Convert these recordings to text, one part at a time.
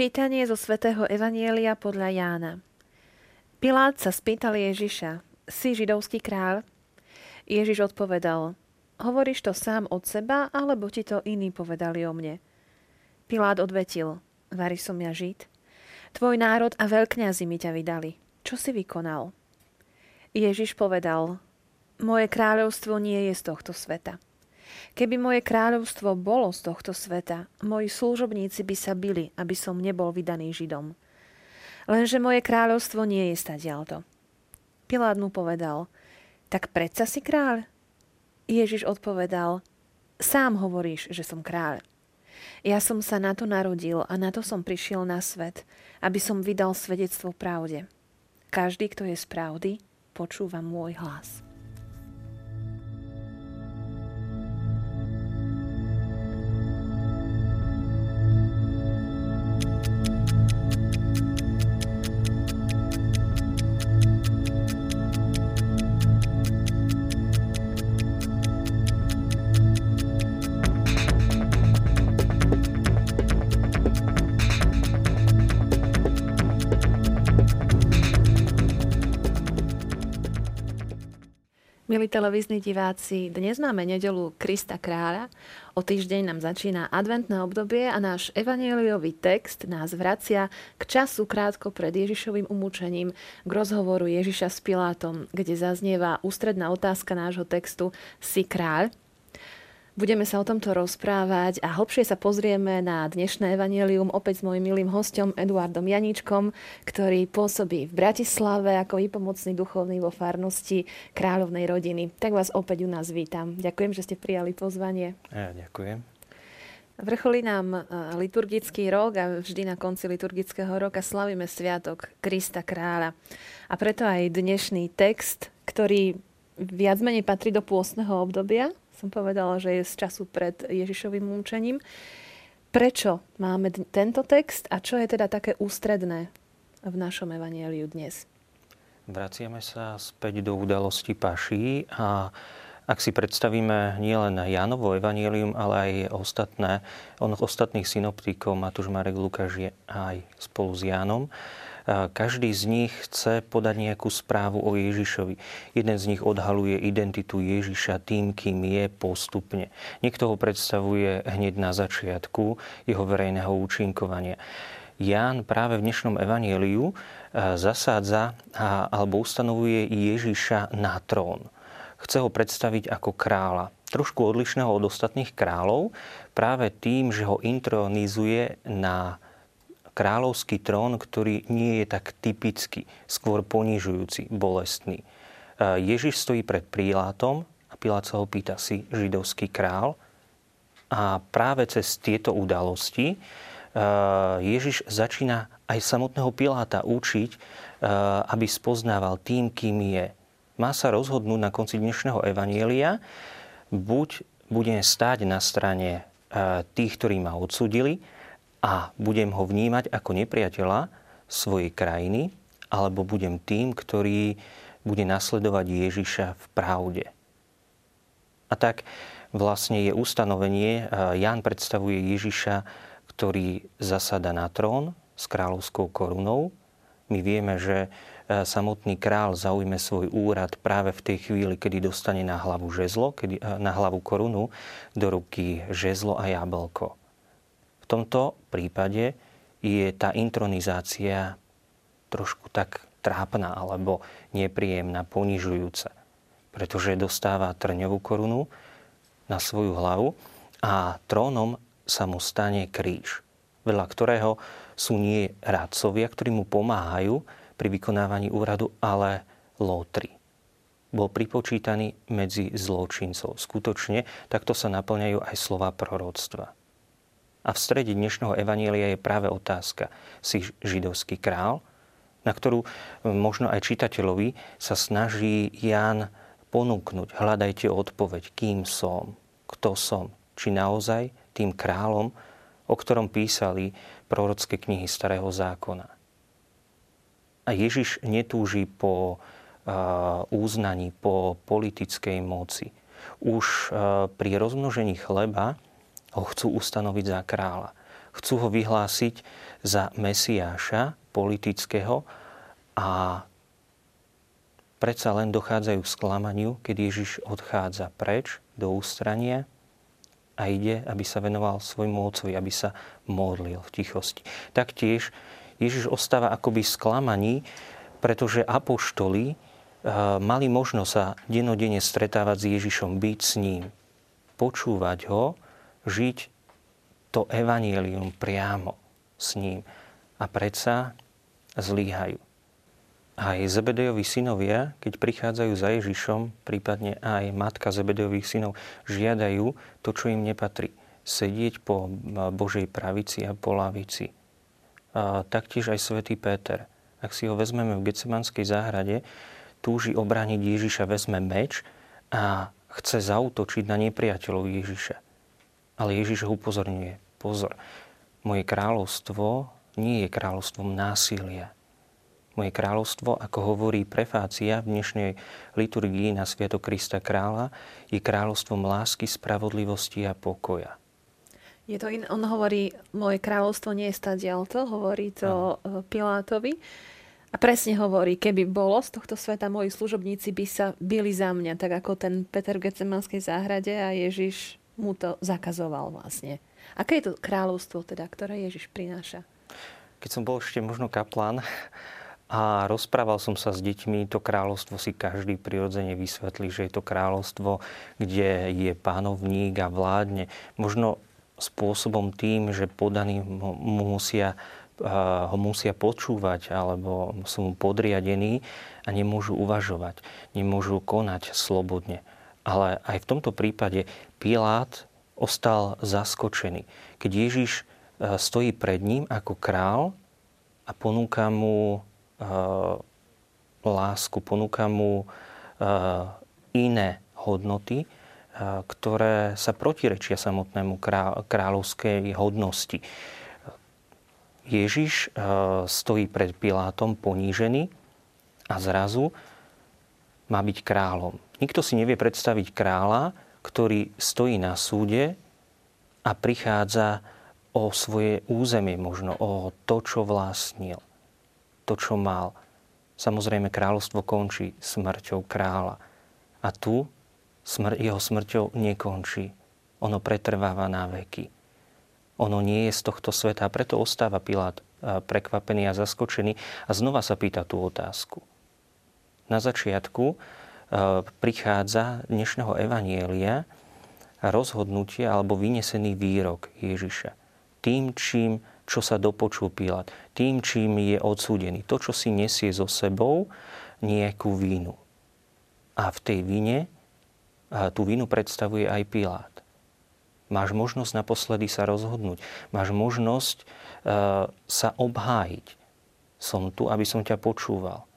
Čítanie zo svätého Evanielia podľa Jána. Pilát sa spýtal Ježiša, si židovský kráľ? Ježiš odpovedal, hovoríš to sám od seba, alebo ti to iní povedali o mne? Pilát odvetil, vari som ja žid? Tvoj národ a veľkňazi mi ťa vydali. Čo si vykonal? Ježiš povedal, moje kráľovstvo nie je z tohto sveta. Keby moje kráľovstvo bolo z tohto sveta, moji služobníci by sa bili, aby som nebol vydaný Židom. Lenže moje kráľovstvo nie je stadialto. Pilát mu povedal, tak predsa si kráľ? Ježiš odpovedal, sám hovoríš, že som kráľ. Ja som sa na to narodil a na to som prišiel na svet, aby som vydal svedectvo pravde. Každý, kto je z pravdy, počúva môj hlas. Televízni diváci, dnes máme nedelu Krista kráľa. O týždeň nám začína adventné obdobie a náš evanieliový text nás vracia k času krátko pred Ježišovým umúčením, k rozhovoru Ježiša s Pilátom, kde zaznieva ústredná otázka nášho textu Si kráľ? Budeme sa o tomto rozprávať a hlbšie sa pozrieme na dnešné evanelium opäť s mojim milým hostom Eduardom Janíčkom, ktorý pôsobí v Bratislave ako výpomocný duchovný vo farnosti kráľovnej rodiny. Tak vás opäť u nás vítam. Ďakujem, že ste prijali pozvanie. Ja ďakujem. Vrcholí nám e, liturgický rok a vždy na konci liturgického roka slavíme Sviatok Krista kráľa. A preto aj dnešný text, ktorý viac menej patrí do pôstneho obdobia, som povedala, že je z času pred Ježišovým múčením. Prečo máme tento text a čo je teda také ústredné v našom evanieliu dnes? Vraciame sa späť do udalosti Paší a ak si predstavíme nielen Jánovo evanielium, ale aj ostatné, on ostatných synoptikov, Matúš Marek Lukáš je aj spolu s Jánom, každý z nich chce podať nejakú správu o Ježišovi. Jeden z nich odhaluje identitu Ježiša tým, kým je postupne. Niekto ho predstavuje hneď na začiatku jeho verejného účinkovania. Ján práve v dnešnom evanieliu e, zasádza alebo ustanovuje Ježiša na trón. Chce ho predstaviť ako kráľa. Trošku odlišného od ostatných kráľov, práve tým, že ho intronizuje na kráľovský trón, ktorý nie je tak typický, skôr ponižujúci, bolestný. E, Ježiš stojí pred Pilátom a Pilát sa ho pýta si židovský král. A práve cez tieto udalosti e, Ježiš začína aj samotného Piláta učiť, e, aby spoznával tým, kým je. Má sa rozhodnúť na konci dnešného evanielia, buď budem stáť na strane tých, ktorí ma odsudili, a budem ho vnímať ako nepriateľa svojej krajiny, alebo budem tým, ktorý bude nasledovať Ježiša v pravde. A tak vlastne je ustanovenie, Ján predstavuje Ježiša, ktorý zasada na trón s kráľovskou korunou. My vieme, že e, samotný král zaujme svoj úrad práve v tej chvíli, kedy dostane na hlavu žezlo, kedy, e, na hlavu korunu do ruky žezlo a jablko tomto prípade je tá intronizácia trošku tak trápna alebo nepríjemná, ponižujúca. Pretože dostáva trňovú korunu na svoju hlavu a trónom sa mu stane kríž, vedľa ktorého sú nie rádcovia, ktorí mu pomáhajú pri vykonávaní úradu, ale lótri. Bol pripočítaný medzi zločincov. Skutočne takto sa naplňajú aj slova proroctva. A v strede dnešného evanielia je práve otázka. Si židovský král, na ktorú možno aj čitateľovi sa snaží Ján ponúknuť. Hľadajte odpoveď, kým som, kto som, či naozaj tým kráľom, o ktorom písali prorocké knihy Starého zákona. A Ježiš netúži po úznaní, po politickej moci. Už pri rozmnožení chleba ho chcú ustanoviť za kráľa. chcú ho vyhlásiť za Mesiáša politického a predsa len dochádzajú k sklamaniu, keď Ježiš odchádza preč do ústrania a ide, aby sa venoval svojmu otcovi, aby sa modlil v tichosti. Taktiež Ježiš ostáva akoby sklamaní, pretože apoštoli eh, mali možnosť sa denodene stretávať s Ježišom, byť s ním, počúvať ho, žiť to evanielium priamo s ním. A predsa zlíhajú. Aj Zebedejovi synovia, keď prichádzajú za Ježišom, prípadne aj matka Zebedejových synov, žiadajú to, čo im nepatrí. Sedieť po Božej pravici a po lavici. A taktiež aj svätý Péter. Ak si ho vezmeme v Getsemanskej záhrade, túži obrániť Ježiša, vezme meč a chce zautočiť na nepriateľov Ježiša. Ale Ježiš ho upozorňuje. Pozor, moje kráľovstvo nie je kráľovstvom násilia, moje kráľovstvo, ako hovorí prefácia v dnešnej liturgii na Sviato Krista kráľa, je kráľovstvom lásky, spravodlivosti a pokoja. Je to in, on hovorí, moje kráľovstvo nie je stadialto, hovorí to no. Pilátovi. A presne hovorí, keby bolo z tohto sveta moji služobníci by sa byli za mňa, tak ako ten Peter v Getsemanskej záhrade a Ježiš mu to zakazoval vlastne. Aké je to kráľovstvo teda, ktoré Ježiš prináša? Keď som bol ešte možno kaplán, a rozprával som sa s deťmi, to kráľovstvo si každý prirodzene vysvetlí, že je to kráľovstvo, kde je pánovník a vládne. Možno spôsobom tým, že podaní mu musia, ho musia počúvať alebo sú mu podriadení a nemôžu uvažovať, nemôžu konať slobodne. Ale aj v tomto prípade Pilát ostal zaskočený. Keď Ježiš stojí pred ním ako král a ponúka mu Eh, lásku, ponúka mu eh, iné hodnoty, ktoré sa protirečia samotnému kráľovskej hodnosti. Ježiš stojí pred Pilátom ponížený a zrazu má byť kráľom. Nikto si nevie predstaviť kráľa, ktorý stojí na súde a prichádza o svoje územie, možno o to, čo vlastnil to, čo mal. Samozrejme, kráľovstvo končí smrťou kráľa. A tu smr- jeho smrťou nekončí. Ono pretrváva na veky. Ono nie je z tohto sveta a preto ostáva Pilát prekvapený a zaskočený a znova sa pýta tú otázku. Na začiatku prichádza dnešného evanielia rozhodnutie alebo vynesený výrok Ježiša. Tým, čím čo sa dopočul Pilát. Tým, čím je odsúdený. To, čo si nesie so sebou, nejakú vínu. A v tej vine tú vínu predstavuje aj Pilát. Máš možnosť naposledy sa rozhodnúť. Máš možnosť sa obhájiť. Som tu, aby som ťa počúval.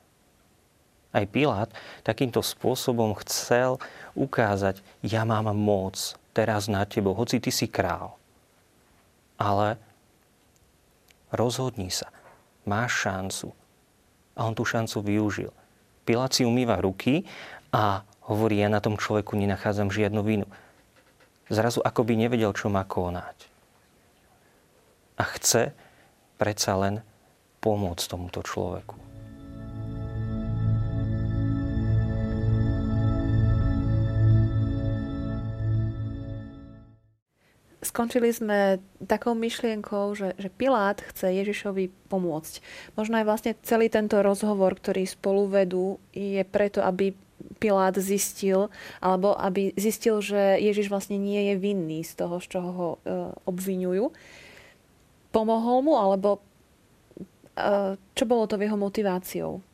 Aj Pilát takýmto spôsobom chcel ukázať, ja mám moc teraz na tebou, hoci ty si král. Ale Rozhodni sa. Máš šancu. A on tú šancu využil. Pilát si umýva ruky a hovorí, ja na tom človeku nenachádzam žiadnu vinu. Zrazu akoby nevedel, čo má konať. A chce predsa len pomôcť tomuto človeku. Skončili sme takou myšlienkou, že, že Pilát chce Ježišovi pomôcť. Možno aj vlastne celý tento rozhovor, ktorý spolu vedú, je preto, aby Pilát zistil, alebo aby zistil, že Ježiš vlastne nie je vinný z toho, z čoho ho e, obvinujú. Pomohol mu, alebo e, čo bolo to jeho motiváciou?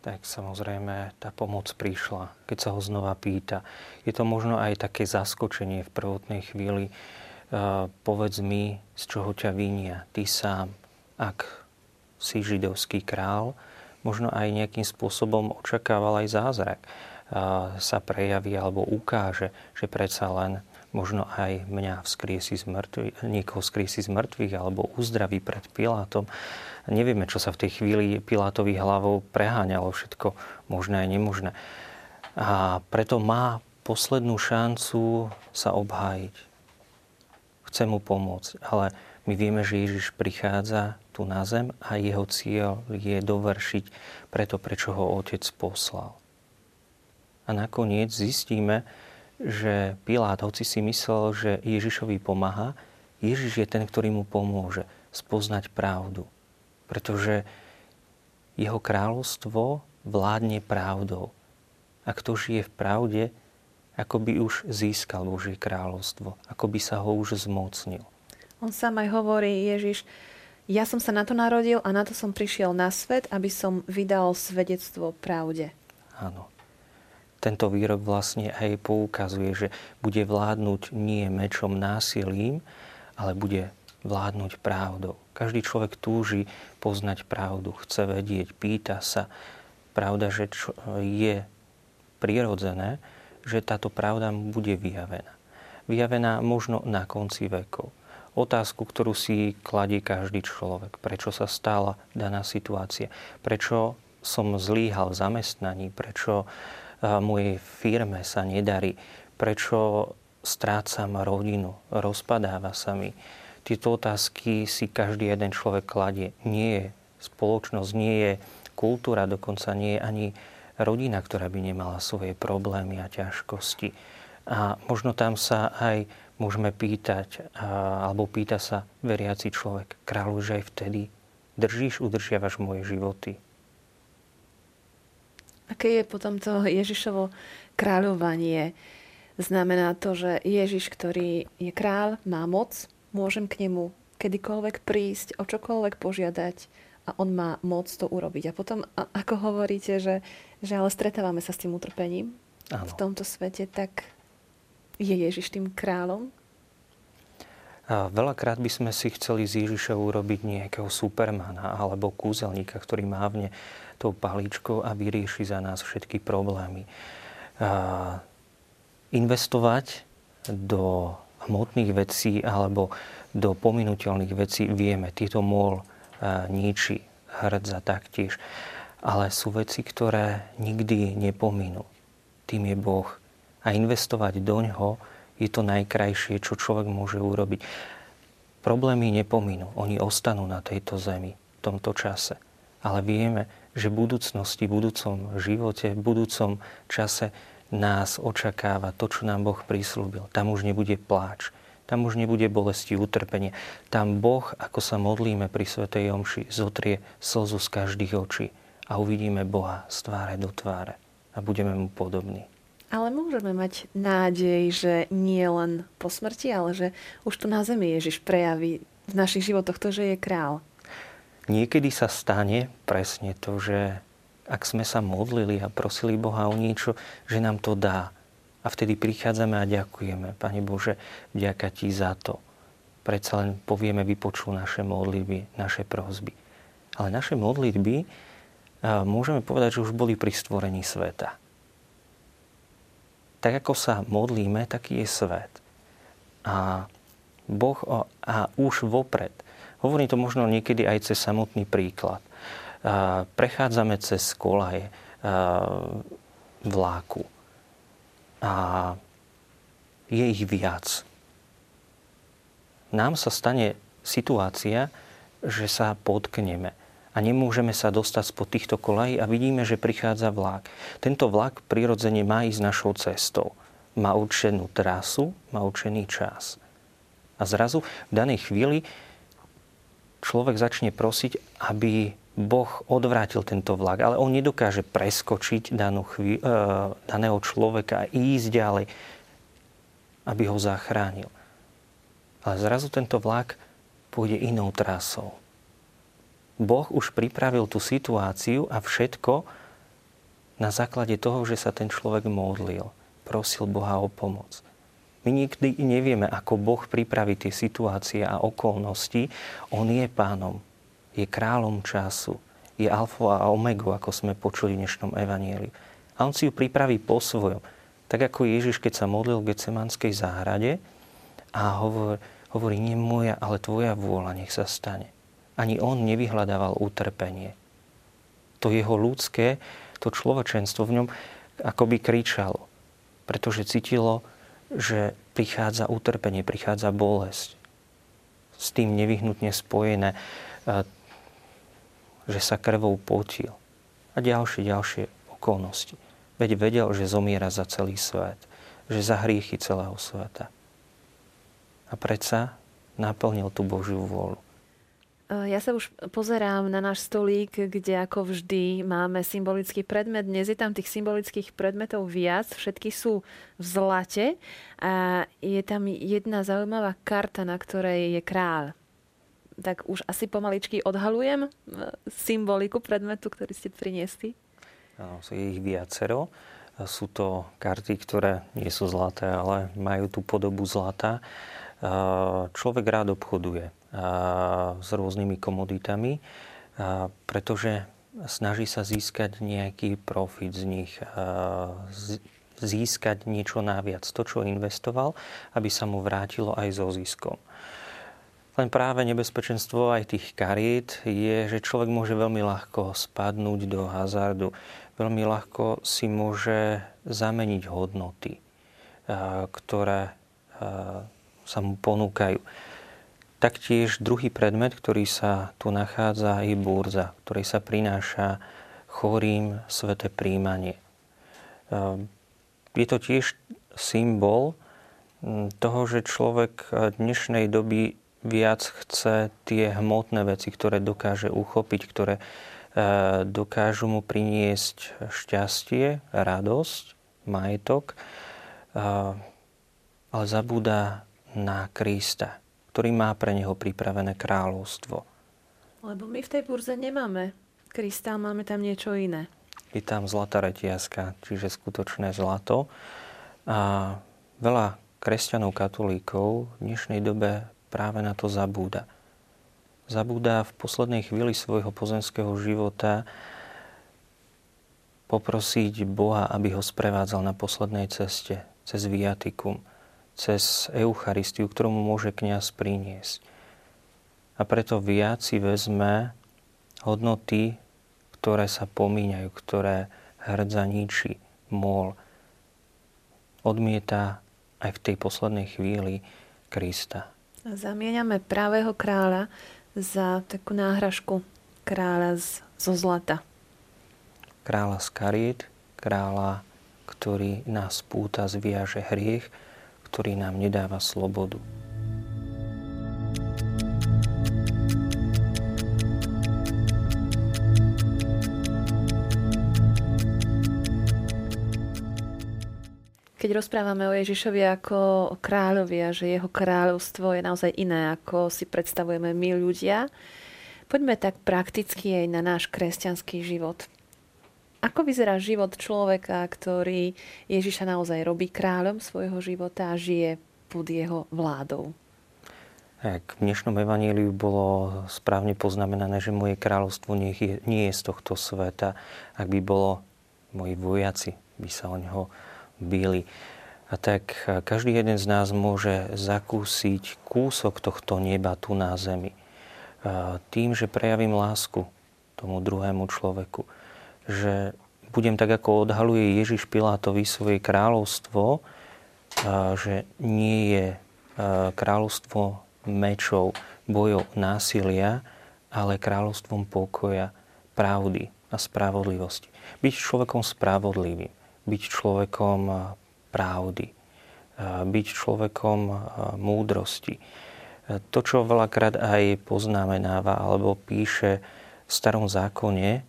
Tak samozrejme tá pomoc prišla, keď sa ho znova pýta. Je to možno aj také zaskočenie v prvotnej chvíli. E, povedz mi, z čoho ťa vinia ty sám, ak si židovský král, možno aj nejakým spôsobom očakával aj zázrak. E, sa prejaví alebo ukáže, že predsa len možno aj mňa vzkriesi z mŕtvych, niekoho vzkriesi z mŕtvych alebo uzdraví pred Pilátom. Nevieme, čo sa v tej chvíli Pilátovi hlavou preháňalo všetko možné a nemožné. A preto má poslednú šancu sa obhájiť. chce mu pomôcť. Ale my vieme, že Ježiš prichádza tu na zem a jeho cieľ je dovršiť preto, prečo ho Otec poslal. A nakoniec zistíme, že Pilát, hoci si myslel, že Ježišovi pomáha, Ježiš je ten, ktorý mu pomôže spoznať pravdu. Pretože jeho kráľovstvo vládne pravdou. A kto žije v pravde, ako by už získal Božie kráľovstvo, ako by sa ho už zmocnil. On sám aj hovorí, Ježiš, ja som sa na to narodil a na to som prišiel na svet, aby som vydal svedectvo pravde. Áno tento výrok vlastne aj poukazuje, že bude vládnuť nie mečom násilím, ale bude vládnuť pravdou. Každý človek túži poznať pravdu, chce vedieť, pýta sa. Pravda, že je prirodzené, že táto pravda bude vyjavená. Vyjavená možno na konci vekov. Otázku, ktorú si kladie každý človek. Prečo sa stala daná situácia? Prečo som zlíhal v zamestnaní? Prečo mojej firme sa nedarí, prečo strácam rodinu, rozpadáva sa mi. Tieto otázky si každý jeden človek kladie. Nie je spoločnosť, nie je kultúra, dokonca nie je ani rodina, ktorá by nemala svoje problémy a ťažkosti. A možno tam sa aj môžeme pýtať, alebo pýta sa veriaci človek, kráľu, že aj vtedy držíš, udržiavaš moje životy, Aké je potom to Ježišovo kráľovanie? Znamená to, že Ježiš, ktorý je král, má moc, môžem k nemu kedykoľvek prísť, o čokoľvek požiadať a on má moc to urobiť. A potom, ako hovoríte, že, že ale stretávame sa s tým utrpením Áno. v tomto svete, tak je Ježiš tým kráľom? A veľakrát by sme si chceli z Ježiša urobiť nejakého supermana alebo kúzelníka, ktorý mávne tou palíčkou a vyrieši za nás všetky problémy. A investovať do hmotných vecí alebo do pominuteľných vecí vieme. Tieto môl ničí, hrdza taktiež. Ale sú veci, ktoré nikdy nepominú. Tým je Boh. A investovať do ňoho je to najkrajšie, čo človek môže urobiť. Problémy nepominú, oni ostanú na tejto zemi v tomto čase. Ale vieme, že v budúcnosti, v budúcom živote, v budúcom čase nás očakáva to, čo nám Boh prislúbil. Tam už nebude pláč, tam už nebude bolesti, utrpenie. Tam Boh, ako sa modlíme pri Svetej Omši, zotrie slzu z každých očí a uvidíme Boha z tváre do tváre a budeme mu podobní. Ale môžeme mať nádej, že nie len po smrti, ale že už tu na zemi Ježiš prejaví v našich životoch to, že je král. Niekedy sa stane presne to, že ak sme sa modlili a prosili Boha o niečo, že nám to dá. A vtedy prichádzame a ďakujeme. Pane Bože, vďaka Ti za to. Predsa len povieme, vypočul naše modlitby, naše prozby. Ale naše modlitby môžeme povedať, že už boli pri stvorení sveta tak ako sa modlíme, taký je svet. A Boh a už vopred. Hovorím to možno niekedy aj cez samotný príklad. Prechádzame cez kolaje vláku. A je ich viac. Nám sa stane situácia, že sa potkneme a nemôžeme sa dostať spod týchto kolají a vidíme, že prichádza vlak. Tento vlak prirodzene má ísť našou cestou. Má určenú trasu, má určený čas. A zrazu v danej chvíli človek začne prosiť, aby Boh odvrátil tento vlak, ale on nedokáže preskočiť danú chví- e, daného človeka a ísť ďalej, aby ho zachránil. Ale zrazu tento vlak pôjde inou trasou. Boh už pripravil tú situáciu a všetko na základe toho, že sa ten človek modlil, prosil Boha o pomoc. My nikdy nevieme, ako Boh pripraví tie situácie a okolnosti. On je pánom, je kráľom času, je alfa a omega, ako sme počuli v dnešnom evanieliu. A on si ju pripraví po svojom. Tak ako Ježiš, keď sa modlil v Gecemanskej záhrade a hovorí, hovorí, nie moja, ale tvoja vôľa nech sa stane ani on nevyhľadával utrpenie. To jeho ľudské, to človečenstvo v ňom akoby kričalo, pretože cítilo, že prichádza utrpenie, prichádza bolesť. s tým nevyhnutne spojené, že sa krvou potil a ďalšie, ďalšie okolnosti. Veď vedel, že zomiera za celý svet, že za hriechy celého sveta. A predsa naplnil tú Božiu vôľu. Ja sa už pozerám na náš stolík, kde ako vždy máme symbolický predmet. Dnes je tam tých symbolických predmetov viac. Všetky sú v zlate a je tam jedna zaujímavá karta, na ktorej je kráľ. Tak už asi pomaličky odhalujem e, symboliku predmetu, ktorý ste priniesli. Áno, je ich viacero. Sú to karty, ktoré nie sú zlaté, ale majú tú podobu zlata. Človek rád obchoduje s rôznymi komoditami, pretože snaží sa získať nejaký profit z nich, získať niečo naviac, to, čo investoval, aby sa mu vrátilo aj so ziskom. Len práve nebezpečenstvo aj tých kariet je, že človek môže veľmi ľahko spadnúť do hazardu. Veľmi ľahko si môže zameniť hodnoty, ktoré sa mu ponúkajú. Taktiež druhý predmet, ktorý sa tu nachádza, je burza, ktorej sa prináša chorým sveté príjmanie. Ehm, je to tiež symbol hm, toho, že človek dnešnej doby viac chce tie hmotné veci, ktoré dokáže uchopiť, ktoré e, dokážu mu priniesť šťastie, radosť, majetok, ale zabúda na Krista, ktorý má pre neho pripravené kráľovstvo. Lebo my v tej burze nemáme Krista, máme tam niečo iné. Je tam zlatá retiaska, čiže skutočné zlato. A veľa kresťanov, katolíkov v dnešnej dobe práve na to zabúda. Zabúda v poslednej chvíli svojho pozemského života poprosiť Boha, aby ho sprevádzal na poslednej ceste, cez viatikum cez Eucharistiu, ktorú mu môže kniaz priniesť. A preto viac si vezme hodnoty, ktoré sa pomíňajú, ktoré hrdza ničí, môl. Odmieta aj v tej poslednej chvíli Krista. Zamieňame pravého kráľa za takú náhražku kráľa z, zo zlata. Kráľa z kariet, kráľa, ktorý nás púta, zviaže hriech, ktorý nám nedáva slobodu. Keď rozprávame o Ježišovi ako o kráľovi a že jeho kráľovstvo je naozaj iné, ako si predstavujeme my ľudia, poďme tak prakticky aj na náš kresťanský život. Ako vyzerá život človeka, ktorý Ježiša naozaj robí kráľom svojho života a žije pod jeho vládou? Tak, v dnešnom evaníliu bolo správne poznamenané, že moje kráľovstvo nie je, nie je z tohto sveta. Ak by bolo, moji vojaci by sa o neho byli. A tak každý jeden z nás môže zakúsiť kúsok tohto neba tu na zemi. Tým, že prejavím lásku tomu druhému človeku že budem tak, ako odhaluje Ježiš Pilátovi svoje kráľovstvo, že nie je kráľovstvo mečov, bojov, násilia, ale kráľovstvom pokoja, pravdy a spravodlivosti. Byť človekom spravodlivým, byť človekom pravdy, byť človekom múdrosti. To, čo veľakrát aj poznamenáva alebo píše v starom zákone,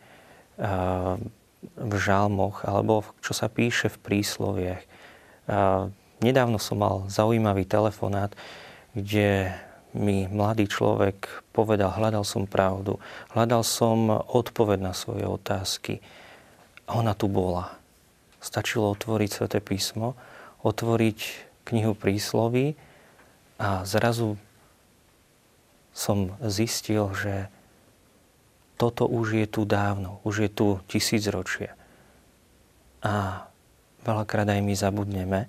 v žalmoch alebo čo sa píše v prísloviach. Nedávno som mal zaujímavý telefonát, kde mi mladý človek povedal, hľadal som pravdu, hľadal som odpoveď na svoje otázky. Ona tu bola. Stačilo otvoriť Sveté písmo, otvoriť knihu prísloví a zrazu som zistil, že toto už je tu dávno, už je tu tisícročie. A veľakrát aj my zabudneme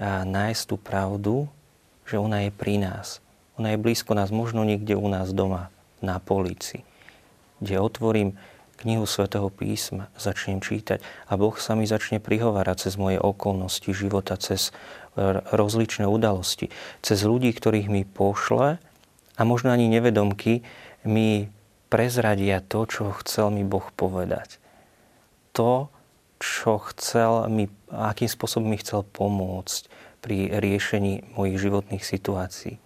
a nájsť tú pravdu, že ona je pri nás. Ona je blízko nás, možno niekde u nás doma, na polici, kde otvorím knihu svätého písma, začnem čítať a Boh sa mi začne prihovárať cez moje okolnosti života, cez rozličné udalosti, cez ľudí, ktorých mi pošle a možno ani nevedomky mi prezradia to, čo chcel mi Boh povedať. To, čo chcel mi, akým spôsobom mi chcel pomôcť pri riešení mojich životných situácií.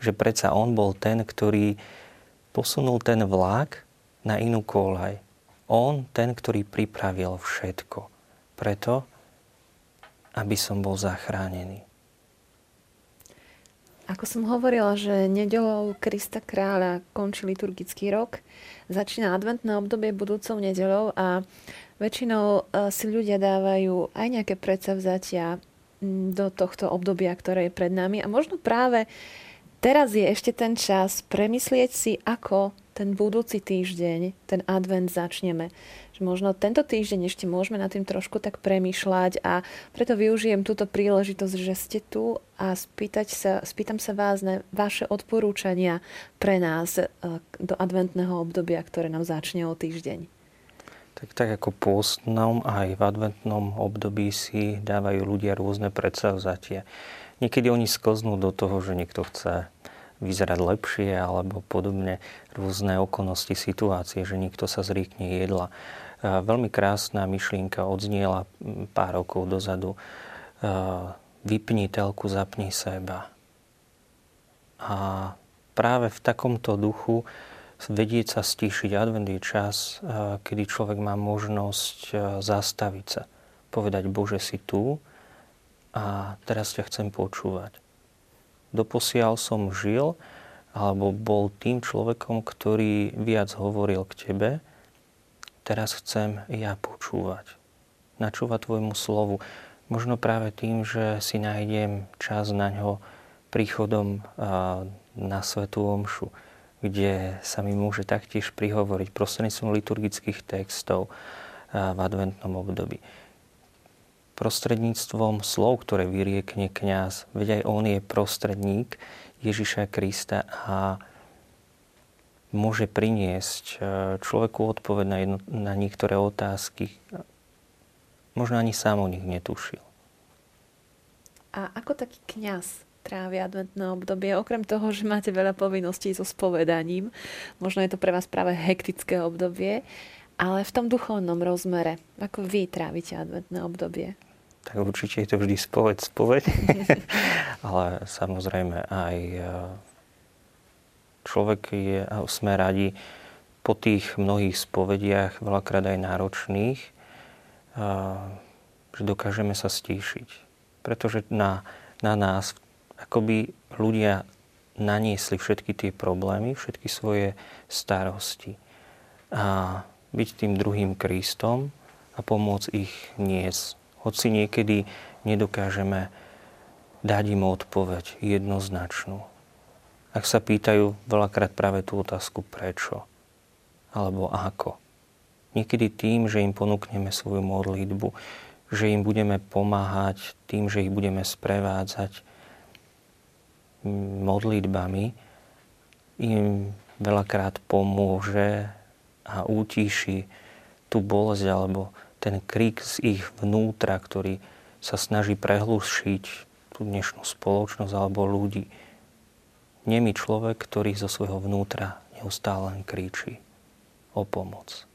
Že predsa on bol ten, ktorý posunul ten vlak na inú kolaj. On ten, ktorý pripravil všetko. Preto, aby som bol zachránený. Ako som hovorila, že nedelou Krista kráľa končí liturgický rok, začína adventné obdobie budúcou nedelou a väčšinou e, si ľudia dávajú aj nejaké predsavzatia do tohto obdobia, ktoré je pred nami a možno práve teraz je ešte ten čas premyslieť si, ako ten budúci týždeň, ten advent začneme. Že možno tento týždeň ešte môžeme nad tým trošku tak premýšľať a preto využijem túto príležitosť, že ste tu a spýtať sa, spýtam sa vás na vaše odporúčania pre nás e, do adventného obdobia, ktoré nám začne o týždeň. Tak, tak ako pôstnom aj v adventnom období si dávajú ľudia rôzne predsavzatie. Niekedy oni sklznú do toho, že niekto chce vyzerať lepšie alebo podobne rôzne okolnosti situácie, že niekto sa zriekne jedla. Veľmi krásna myšlienka odzniela pár rokov dozadu. Vypni telku, zapni seba. A práve v takomto duchu vedieť sa stíšiť. Advent je čas, kedy človek má možnosť zastaviť sa. Povedať, Bože, si tu a teraz ťa chcem počúvať doposiaľ som žil alebo bol tým človekom, ktorý viac hovoril k tebe, teraz chcem ja počúvať. Načúvať tvojmu slovu. Možno práve tým, že si nájdem čas na ňo príchodom na Svetú Omšu, kde sa mi môže taktiež prihovoriť prostredníctvom liturgických textov v adventnom období prostredníctvom slov, ktoré vyriekne kňaz. Veď aj on je prostredník Ježiša Krista a môže priniesť e, človeku odpoveď na, jedno, na niektoré otázky. Možno ani sám o nich netušil. A ako taký kňaz trávi adventné obdobie, okrem toho, že máte veľa povinností so spovedaním, možno je to pre vás práve hektické obdobie, ale v tom duchovnom rozmere, ako vy trávite adventné obdobie? Tak určite je to vždy spoveď, spoveď. Ale samozrejme aj e, človek je, sme radi po tých mnohých spovediach, veľakrát aj náročných, e, že dokážeme sa stíšiť. Pretože na, na nás akoby ľudia naniesli všetky tie problémy, všetky svoje starosti. A byť tým druhým Kristom a pomôcť ich niesť hoci niekedy nedokážeme dať im odpoveď jednoznačnú. Ak sa pýtajú veľakrát práve tú otázku prečo alebo ako. Niekedy tým, že im ponúkneme svoju modlitbu, že im budeme pomáhať tým, že ich budeme sprevádzať modlitbami, im veľakrát pomôže a útíši tú bolesť alebo ten krik z ich vnútra, ktorý sa snaží prehlušiť tú dnešnú spoločnosť alebo ľudí. Nemý človek, ktorý zo svojho vnútra neustále len kríči o pomoc.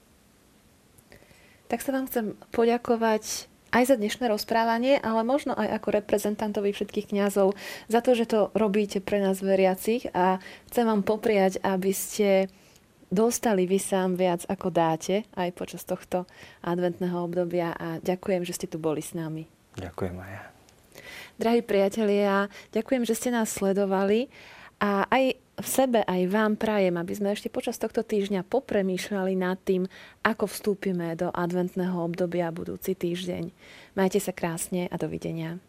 Tak sa vám chcem poďakovať aj za dnešné rozprávanie, ale možno aj ako reprezentantovi všetkých kňazov za to, že to robíte pre nás veriacich a chcem vám popriať, aby ste dostali vy sám viac, ako dáte aj počas tohto adventného obdobia a ďakujem, že ste tu boli s nami. Ďakujem aj ja. Drahí priatelia, ďakujem, že ste nás sledovali a aj v sebe, aj vám prajem, aby sme ešte počas tohto týždňa popremýšľali nad tým, ako vstúpime do adventného obdobia budúci týždeň. Majte sa krásne a dovidenia.